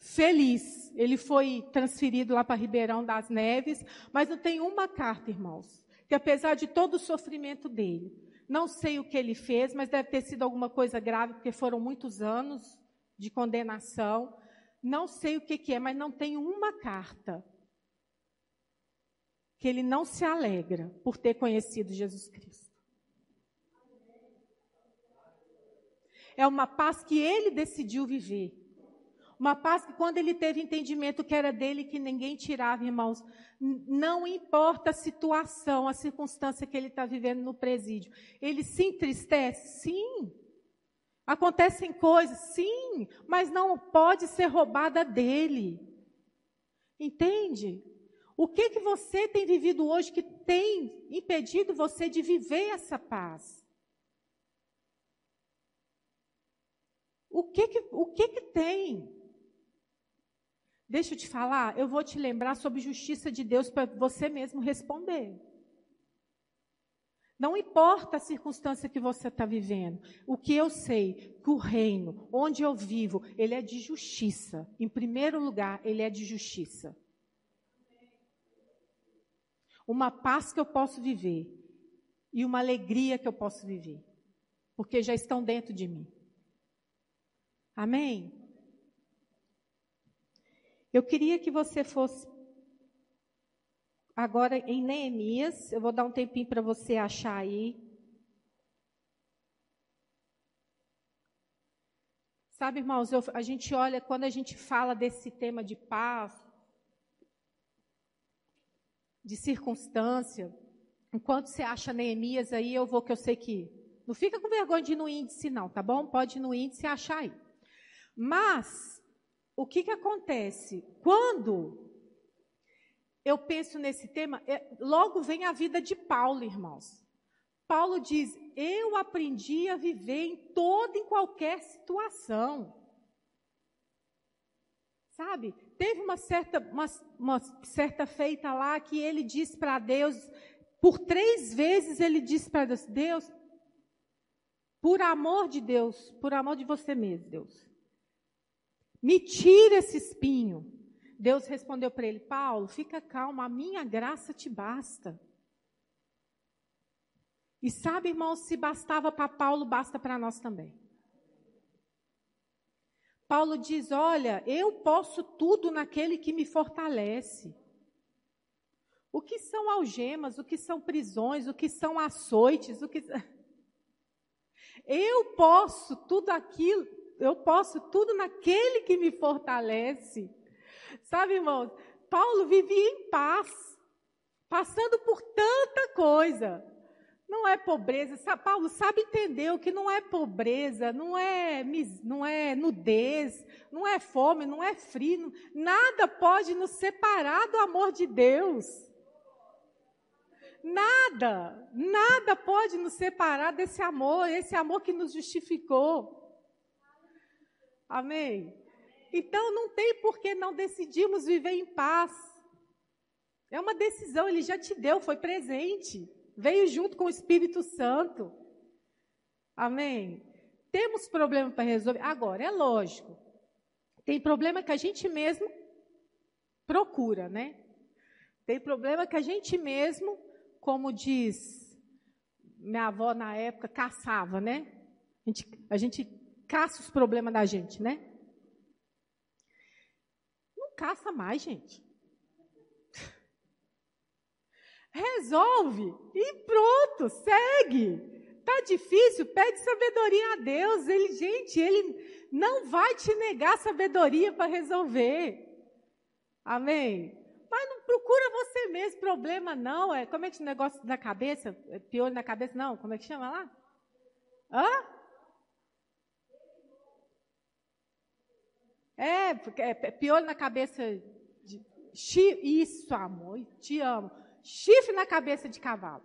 Feliz, ele foi transferido lá para Ribeirão das Neves, mas não tem uma carta, irmãos. que apesar de todo o sofrimento dele, não sei o que ele fez, mas deve ter sido alguma coisa grave, porque foram muitos anos de condenação. Não sei o que, que é, mas não tem uma carta que ele não se alegra por ter conhecido Jesus Cristo. É uma paz que ele decidiu viver. Uma paz que, quando ele teve entendimento que era dele, que ninguém tirava, irmãos, não importa a situação, a circunstância que ele está vivendo no presídio, ele se entristece? Sim. Acontecem coisas? Sim. Mas não pode ser roubada dele. Entende? O que que você tem vivido hoje que tem impedido você de viver essa paz? O que que, o que, que tem? Deixa eu te falar, eu vou te lembrar sobre justiça de Deus para você mesmo responder. Não importa a circunstância que você está vivendo, o que eu sei, que o reino, onde eu vivo, ele é de justiça. Em primeiro lugar, ele é de justiça. Uma paz que eu posso viver e uma alegria que eu posso viver, porque já estão dentro de mim. Amém? Eu queria que você fosse agora em Neemias, eu vou dar um tempinho para você achar aí. Sabe, irmãos, eu, a gente olha, quando a gente fala desse tema de paz, de circunstância, enquanto você acha Neemias aí, eu vou, que eu sei que. Não fica com vergonha de ir no índice, não, tá bom? Pode ir no índice e achar aí. Mas, o que, que acontece? Quando eu penso nesse tema, é, logo vem a vida de Paulo, irmãos. Paulo diz: Eu aprendi a viver em toda e qualquer situação. Sabe? Teve uma certa, uma, uma certa feita lá que ele disse para Deus, por três vezes ele disse para Deus: Deus, por amor de Deus, por amor de você mesmo, Deus, me tira esse espinho. Deus respondeu para ele: Paulo, fica calmo, a minha graça te basta. E sabe, irmãos, se bastava para Paulo, basta para nós também. Paulo diz: Olha, eu posso tudo naquele que me fortalece. O que são algemas, o que são prisões, o que são açoites, o que. Eu posso tudo aquilo, eu posso tudo naquele que me fortalece. Sabe, irmãos, Paulo vivia em paz, passando por tanta coisa. Não é pobreza. Paulo sabe entender o que não é pobreza, não é, não é nudez, não é fome, não é frio. Nada pode nos separar do amor de Deus. Nada, nada pode nos separar desse amor, esse amor que nos justificou. Amém? Então não tem por que não decidimos viver em paz. É uma decisão, ele já te deu, foi presente. Veio junto com o Espírito Santo. Amém? Temos problema para resolver. Agora, é lógico. Tem problema que a gente mesmo procura, né? Tem problema que a gente mesmo, como diz minha avó na época, caçava, né? A gente, a gente caça os problemas da gente, né? Caça mais, gente. Resolve e pronto, segue. Tá difícil, pede sabedoria a Deus. Ele, gente, ele não vai te negar sabedoria para resolver. Amém? Mas não procura você mesmo problema, não. É, como é que negócio da cabeça? É piolho na cabeça? Não, como é que chama lá? Hã? É, é, é piolho na cabeça de. Isso, amor, te amo. Chifre na cabeça de cavalo.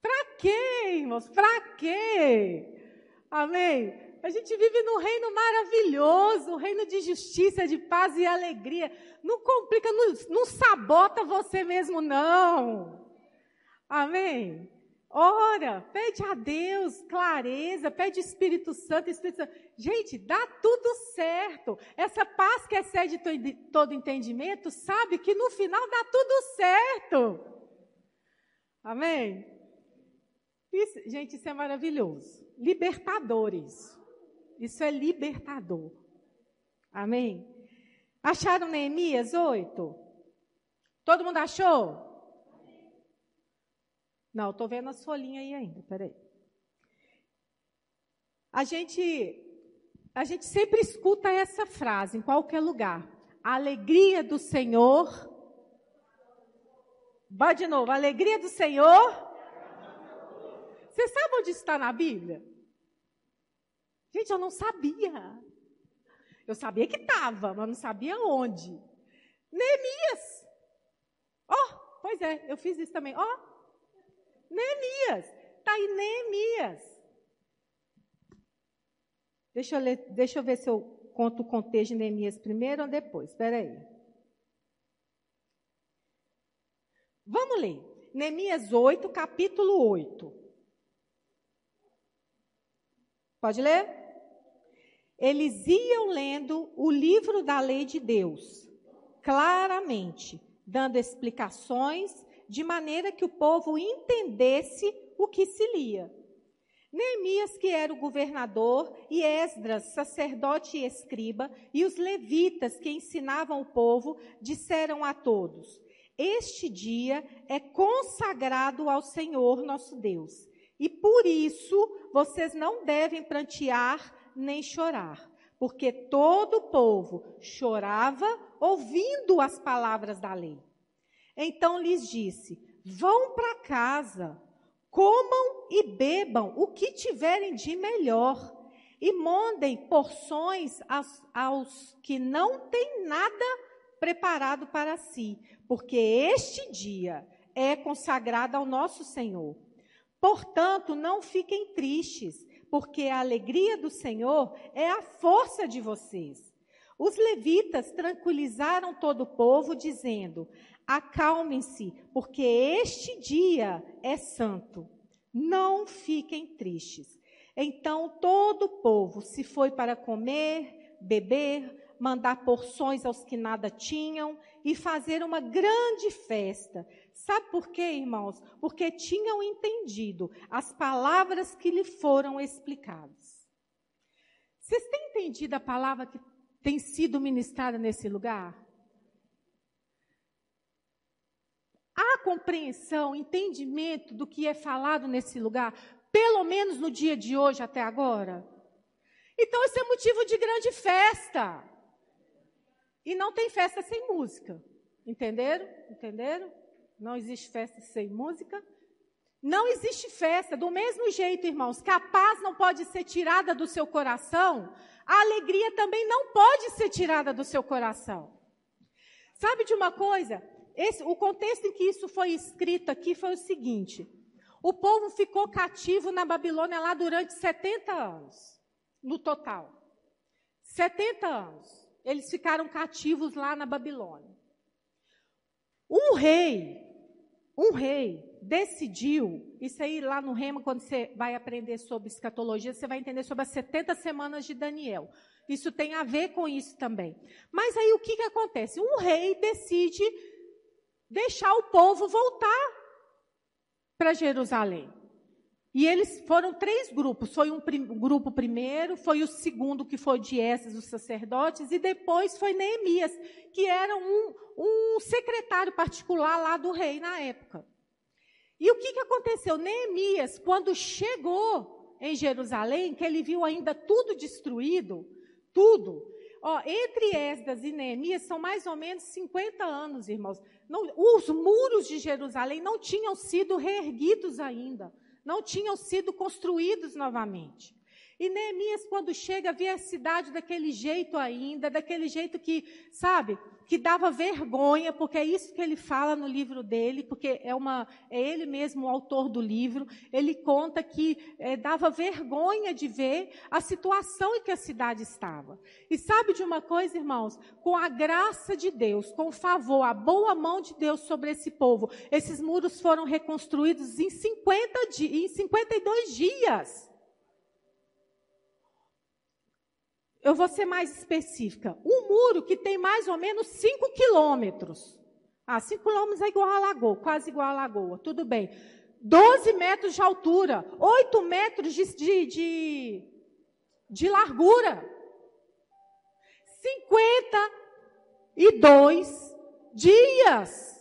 Para quê, irmãos? Para quê? Amém? A gente vive num reino maravilhoso, um reino de justiça, de paz e alegria. Não complica, não, não sabota você mesmo, não. Amém? Ora, pede a Deus clareza, pede Espírito Santo, Espírito Santo. Gente, dá tudo certo. Essa paz que excede todo entendimento, sabe que no final dá tudo certo. Amém? Isso, gente, isso é maravilhoso. Libertadores. Isso é libertador. Amém? Acharam Neemias 8? Todo mundo achou? Não, estou vendo as folhinhas aí ainda, peraí. A gente, a gente sempre escuta essa frase em qualquer lugar. A alegria do Senhor. Vá de novo, a alegria do Senhor. Você sabe onde está na Bíblia? Gente, eu não sabia. Eu sabia que estava, mas não sabia onde. Neemias. Ó, oh, pois é, eu fiz isso também. Ó, oh, Neemias. Está aí Neemias. Deixa eu, ler, deixa eu ver se eu conto o contexto de Neemias primeiro ou depois. Espera aí. Vamos ler. Neemias 8, capítulo 8. Pode ler? Eles iam lendo o livro da lei de Deus, claramente, dando explicações de maneira que o povo entendesse o que se lia. Neemias, que era o governador, e Esdras, sacerdote e escriba, e os levitas que ensinavam o povo, disseram a todos: Este dia é consagrado ao Senhor nosso Deus, e por isso vocês não devem prantear nem chorar, porque todo o povo chorava ouvindo as palavras da lei. Então lhes disse: Vão para casa, comam e bebam o que tiverem de melhor, e mandem porções aos, aos que não têm nada preparado para si, porque este dia é consagrado ao nosso Senhor. Portanto, não fiquem tristes, porque a alegria do Senhor é a força de vocês. Os levitas tranquilizaram todo o povo, dizendo: Acalmem-se, porque este dia é santo. Não fiquem tristes. Então todo o povo se foi para comer, beber, mandar porções aos que nada tinham e fazer uma grande festa. Sabe por quê, irmãos? Porque tinham entendido as palavras que lhe foram explicadas. Vocês têm entendido a palavra que tem sido ministrada nesse lugar? Compreensão, entendimento do que é falado nesse lugar, pelo menos no dia de hoje até agora? Então, esse é motivo de grande festa. E não tem festa sem música. Entenderam? Entenderam? Não existe festa sem música. Não existe festa. Do mesmo jeito, irmãos, que a paz não pode ser tirada do seu coração, a alegria também não pode ser tirada do seu coração. Sabe de uma coisa? Esse, o contexto em que isso foi escrito aqui foi o seguinte: o povo ficou cativo na Babilônia lá durante 70 anos, no total. 70 anos. Eles ficaram cativos lá na Babilônia. Um rei um rei decidiu, isso aí lá no Rema, quando você vai aprender sobre escatologia, você vai entender sobre as 70 semanas de Daniel. Isso tem a ver com isso também. Mas aí o que, que acontece? Um rei decide deixar o povo voltar para Jerusalém. E eles foram três grupos. Foi um prim, grupo primeiro, foi o segundo que foi de Esses, os sacerdotes, e depois foi Neemias, que era um, um secretário particular lá do rei na época. E o que, que aconteceu? Neemias, quando chegou em Jerusalém, que ele viu ainda tudo destruído, tudo. Ó, entre Esdras e Neemias são mais ou menos 50 anos, irmãos. Não, os muros de Jerusalém não tinham sido reerguidos ainda não tinham sido construídos novamente. E Neemias, quando chega, vê a cidade daquele jeito ainda, daquele jeito que, sabe, que dava vergonha, porque é isso que ele fala no livro dele, porque é, uma, é ele mesmo o autor do livro. Ele conta que é, dava vergonha de ver a situação em que a cidade estava. E sabe de uma coisa, irmãos? Com a graça de Deus, com o favor, a boa mão de Deus sobre esse povo, esses muros foram reconstruídos em, 50 em 52 dias. Eu vou ser mais específica. Um muro que tem mais ou menos 5 quilômetros. Ah, 5 quilômetros é igual a lagoa, quase igual a lagoa, tudo bem. 12 metros de altura, 8 metros de, de, de, de largura. 52 dias.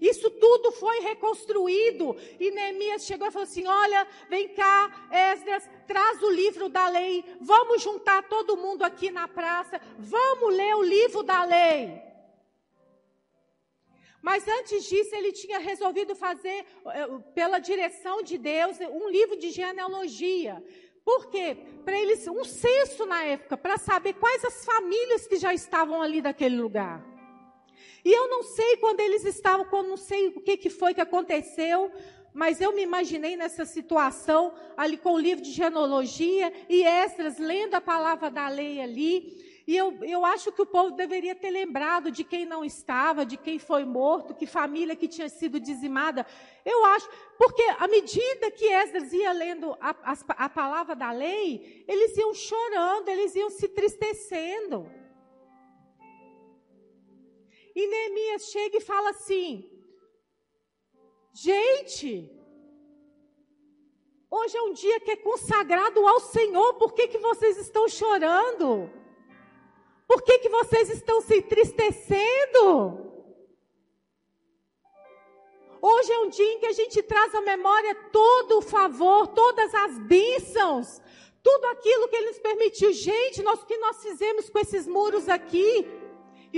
Isso tudo foi reconstruído. E Neemias chegou e falou assim: Olha, vem cá, Esdras, traz o livro da lei. Vamos juntar todo mundo aqui na praça. Vamos ler o livro da lei. Mas antes disso, ele tinha resolvido fazer, eh, pela direção de Deus, um livro de genealogia. Por quê? Para eles, um censo na época, para saber quais as famílias que já estavam ali daquele lugar. E eu não sei quando eles estavam, quando não sei o que, que foi que aconteceu, mas eu me imaginei nessa situação, ali com o livro de genealogia e Esdras lendo a palavra da lei ali. E eu, eu acho que o povo deveria ter lembrado de quem não estava, de quem foi morto, que família que tinha sido dizimada. Eu acho, porque à medida que Esdras ia lendo a, a, a palavra da lei, eles iam chorando, eles iam se tristecendo. E Neemias chega e fala assim: Gente, hoje é um dia que é consagrado ao Senhor, por que, que vocês estão chorando? Por que, que vocês estão se entristecendo? Hoje é um dia em que a gente traz à memória todo o favor, todas as bênçãos, tudo aquilo que Ele nos permitiu. Gente, nós, o que nós fizemos com esses muros aqui?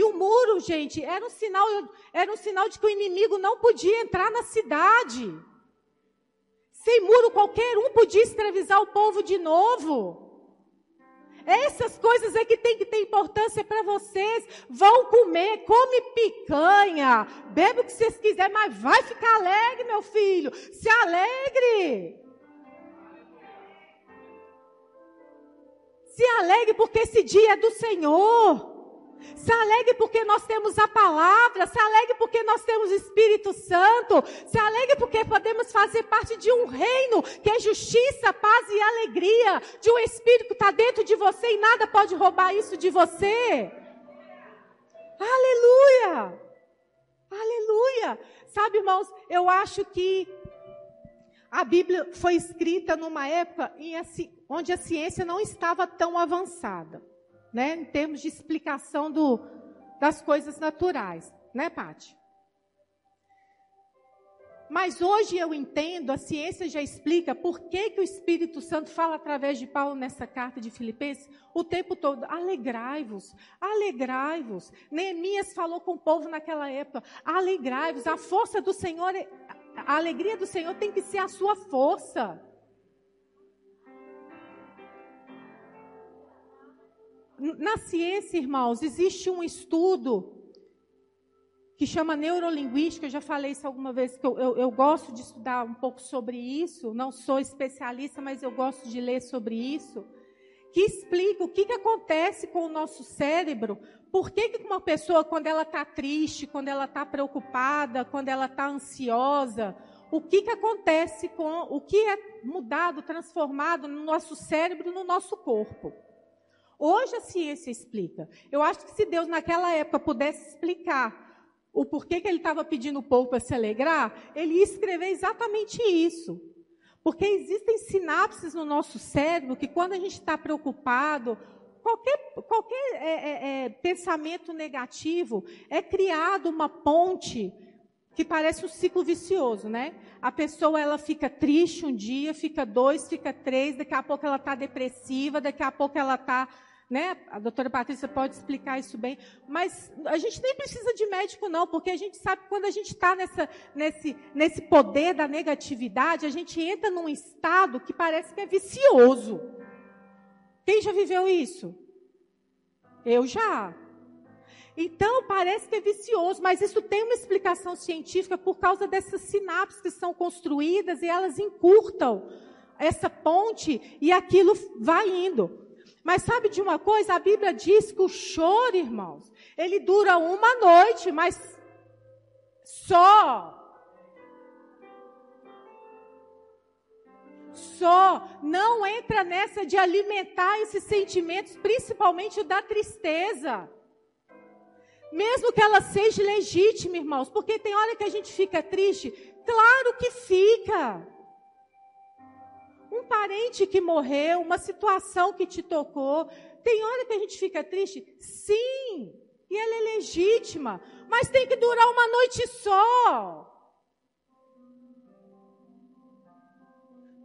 E o muro, gente, era um sinal, era um sinal de que o inimigo não podia entrar na cidade. Sem muro, qualquer um podia escravizar o povo de novo. Essas coisas é que tem que ter importância para vocês. Vão comer, come picanha, bebe o que vocês quiserem, mas vai ficar alegre, meu filho. Se alegre. Se alegre porque esse dia é do Senhor. Se alegre porque nós temos a palavra, se alegre porque nós temos o Espírito Santo, se alegre porque podemos fazer parte de um reino que é justiça, paz e alegria, de um Espírito que está dentro de você e nada pode roubar isso de você. Aleluia! Aleluia! Sabe, irmãos, eu acho que a Bíblia foi escrita numa época onde a ciência não estava tão avançada né, em termos de explicação do, das coisas naturais, né, Pati? Mas hoje eu entendo, a ciência já explica por que, que o Espírito Santo fala através de Paulo nessa carta de Filipenses o tempo todo. Alegrai-vos, alegrai-vos. Neemias falou com o povo naquela época: alegrai-vos. A força do Senhor, é, a alegria do Senhor tem que ser a sua força. Na ciência, irmãos, existe um estudo que chama neurolinguística. Eu já falei isso alguma vez, que eu, eu, eu, gosto de estudar um pouco sobre isso. Não sou especialista, mas eu gosto de ler sobre isso. Que explica o que, que acontece com o nosso cérebro. Por que, que uma pessoa, quando ela está triste, quando ela está preocupada, quando ela está ansiosa, o que, que acontece com o que é mudado, transformado no nosso cérebro, no nosso corpo. Hoje a ciência explica. Eu acho que se Deus naquela época pudesse explicar o porquê que ele estava pedindo o povo para se alegrar, ele ia escrever exatamente isso. Porque existem sinapses no nosso cérebro que quando a gente está preocupado, qualquer, qualquer é, é, é, pensamento negativo é criado uma ponte que parece um ciclo vicioso, né? A pessoa ela fica triste um dia, fica dois, fica três, daqui a pouco ela está depressiva, daqui a pouco ela está né? A doutora Patrícia pode explicar isso bem, mas a gente nem precisa de médico não, porque a gente sabe que quando a gente está nesse, nesse poder da negatividade, a gente entra num estado que parece que é vicioso. Quem já viveu isso? Eu já. Então, parece que é vicioso, mas isso tem uma explicação científica por causa dessas sinapses que são construídas e elas encurtam essa ponte e aquilo vai indo. Mas sabe de uma coisa? A Bíblia diz que o choro, irmãos, ele dura uma noite, mas só. Só. Não entra nessa de alimentar esses sentimentos, principalmente da tristeza. Mesmo que ela seja legítima, irmãos, porque tem hora que a gente fica triste, claro que fica. Parente que morreu, uma situação que te tocou, tem hora que a gente fica triste? Sim, e ela é legítima, mas tem que durar uma noite só.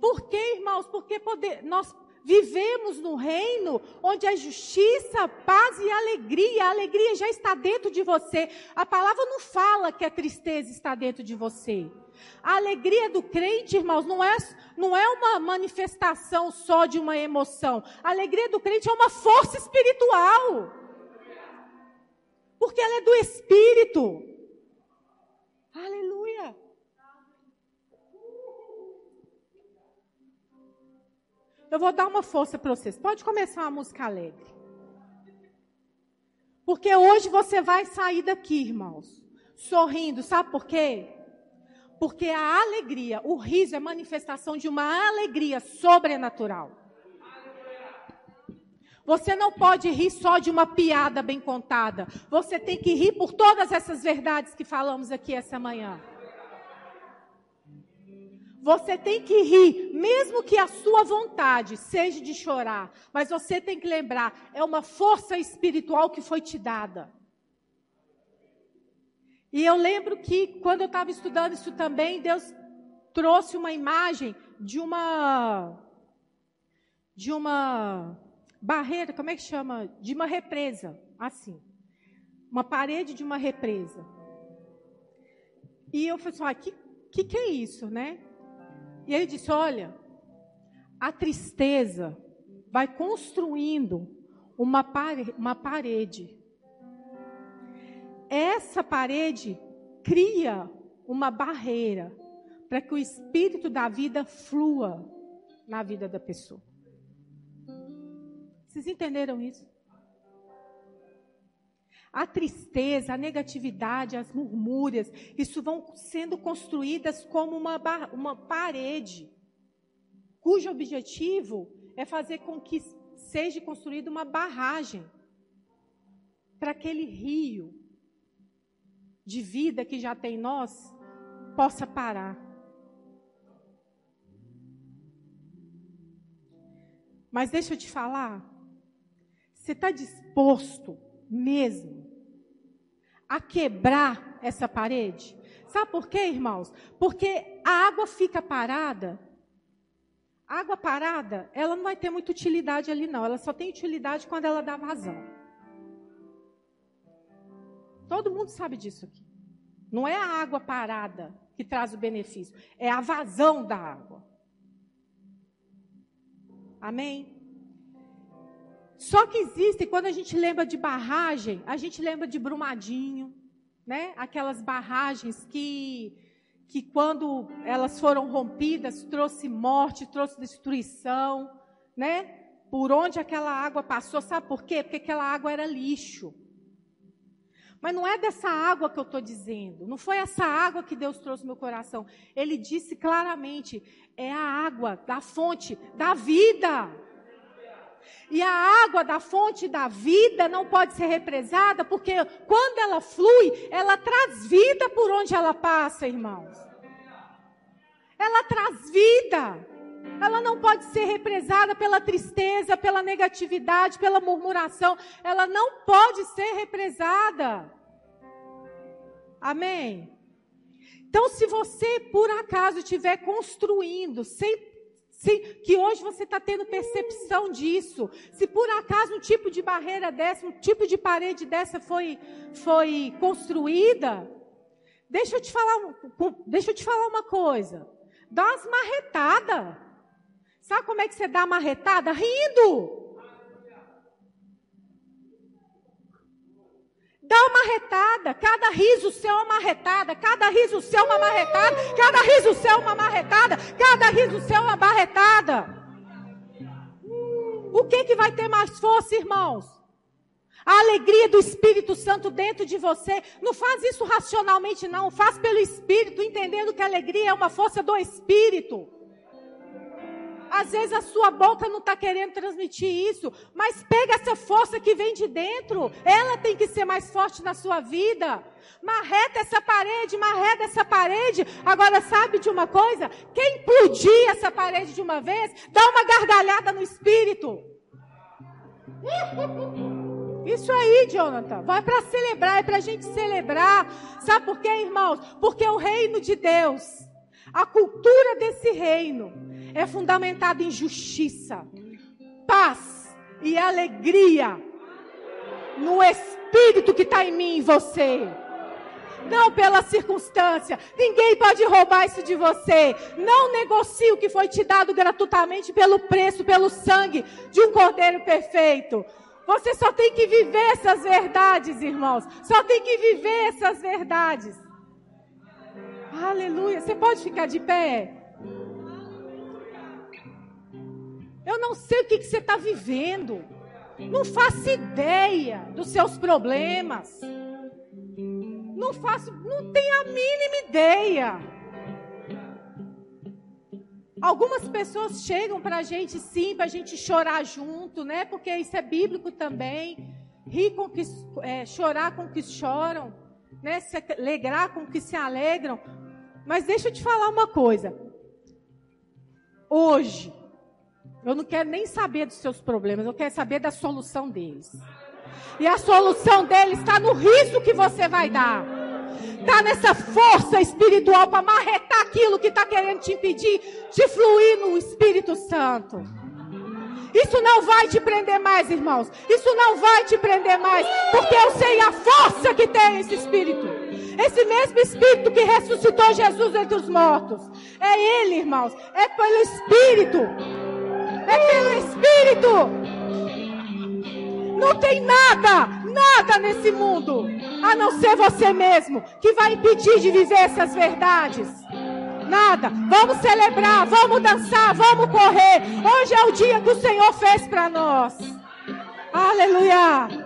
Por quê, irmãos? Porque poder, nós vivemos no reino onde a justiça, paz e alegria, a alegria já está dentro de você. A palavra não fala que a tristeza está dentro de você. A alegria do crente, irmãos, não é, não é uma manifestação só de uma emoção. A alegria do crente é uma força espiritual. Porque ela é do espírito. Aleluia. Eu vou dar uma força para vocês. Pode começar uma música alegre. Porque hoje você vai sair daqui, irmãos, sorrindo. Sabe por quê? Porque a alegria, o riso é manifestação de uma alegria sobrenatural. Você não pode rir só de uma piada bem contada. Você tem que rir por todas essas verdades que falamos aqui essa manhã. Você tem que rir, mesmo que a sua vontade seja de chorar. Mas você tem que lembrar, é uma força espiritual que foi te dada. E eu lembro que quando eu estava estudando isso também, Deus trouxe uma imagem de uma de uma barreira, como é que chama? De uma represa, assim. Uma parede de uma represa. E eu falei assim, ah, que, que que é isso, né? E ele disse, olha, a tristeza vai construindo uma, pare, uma parede essa parede cria uma barreira para que o espírito da vida flua na vida da pessoa. Vocês entenderam isso? A tristeza, a negatividade, as murmúrias, isso vão sendo construídas como uma, uma parede, cujo objetivo é fazer com que seja construída uma barragem para aquele rio de vida que já tem em nós possa parar. Mas deixa eu te falar, você está disposto mesmo a quebrar essa parede? Sabe por quê, irmãos? Porque a água fica parada. A água parada, ela não vai ter muita utilidade ali, não. Ela só tem utilidade quando ela dá vazão. Todo mundo sabe disso aqui. Não é a água parada que traz o benefício, é a vazão da água. Amém? Só que existe, quando a gente lembra de barragem, a gente lembra de Brumadinho, né? Aquelas barragens que, que quando elas foram rompidas, trouxe morte, trouxe destruição, né? Por onde aquela água passou, sabe por quê? Porque aquela água era lixo. Mas não é dessa água que eu estou dizendo. Não foi essa água que Deus trouxe no meu coração. Ele disse claramente: é a água da fonte da vida. E a água da fonte da vida não pode ser represada, porque quando ela flui, ela traz vida por onde ela passa, irmãos. Ela traz vida. Ela não pode ser represada pela tristeza, pela negatividade, pela murmuração. Ela não pode ser represada. Amém? Então, se você por acaso estiver construindo, sem, sem, que hoje você está tendo percepção disso, se por acaso um tipo de barreira dessa, um tipo de parede dessa foi, foi construída, deixa eu te falar, deixa eu te falar uma coisa. Dá umas marretadas. Sabe como é que você dá marretada? Rindo. Dá uma marretada, cada riso seu é uma marretada, cada riso seu é uma marretada, cada riso seu é uma marretada, cada riso seu é uma barretada. O que que vai ter mais força, irmãos? A alegria do Espírito Santo dentro de você. Não faz isso racionalmente, não. Faz pelo Espírito, entendendo que a alegria é uma força do Espírito. Às vezes a sua boca não está querendo transmitir isso, mas pega essa força que vem de dentro. Ela tem que ser mais forte na sua vida. Marreta essa parede, marreta essa parede. Agora, sabe de uma coisa? Quem implodir essa parede de uma vez, dá uma gargalhada no espírito. Isso aí, Jonathan. Vai para celebrar, é para a gente celebrar. Sabe por quê, irmãos? Porque o reino de Deus, a cultura desse reino, é fundamentada em justiça, paz e alegria no espírito que está em mim e você. Não pela circunstância. Ninguém pode roubar isso de você. Não negocie o que foi te dado gratuitamente pelo preço, pelo sangue de um cordeiro perfeito. Você só tem que viver essas verdades, irmãos. Só tem que viver essas verdades. Aleluia. Você pode ficar de pé? Eu não sei o que, que você está vivendo. Não faço ideia dos seus problemas. Não faço, não tenho a mínima ideia. Algumas pessoas chegam para a gente, sim, para a gente chorar junto, né? Porque isso é bíblico também. Rir com que, é, chorar com que choram, né? Se alegrar com que se alegram. Mas deixa eu te falar uma coisa. Hoje, eu não quero nem saber dos seus problemas, eu quero saber da solução deles. E a solução deles está no riso que você vai dar. Está nessa força espiritual para marretar aquilo que está querendo te impedir de fluir no Espírito Santo. Isso não vai te prender mais, irmãos. Isso não vai te prender mais. Porque eu sei a força que tem esse Espírito. Esse mesmo Espírito que ressuscitou Jesus entre os mortos. É Ele, irmãos. É pelo Espírito. É pelo Espírito. Não tem nada, nada nesse mundo, a não ser você mesmo, que vai impedir de viver essas verdades. Nada. Vamos celebrar, vamos dançar, vamos correr. Hoje é o dia que o Senhor fez para nós. Aleluia.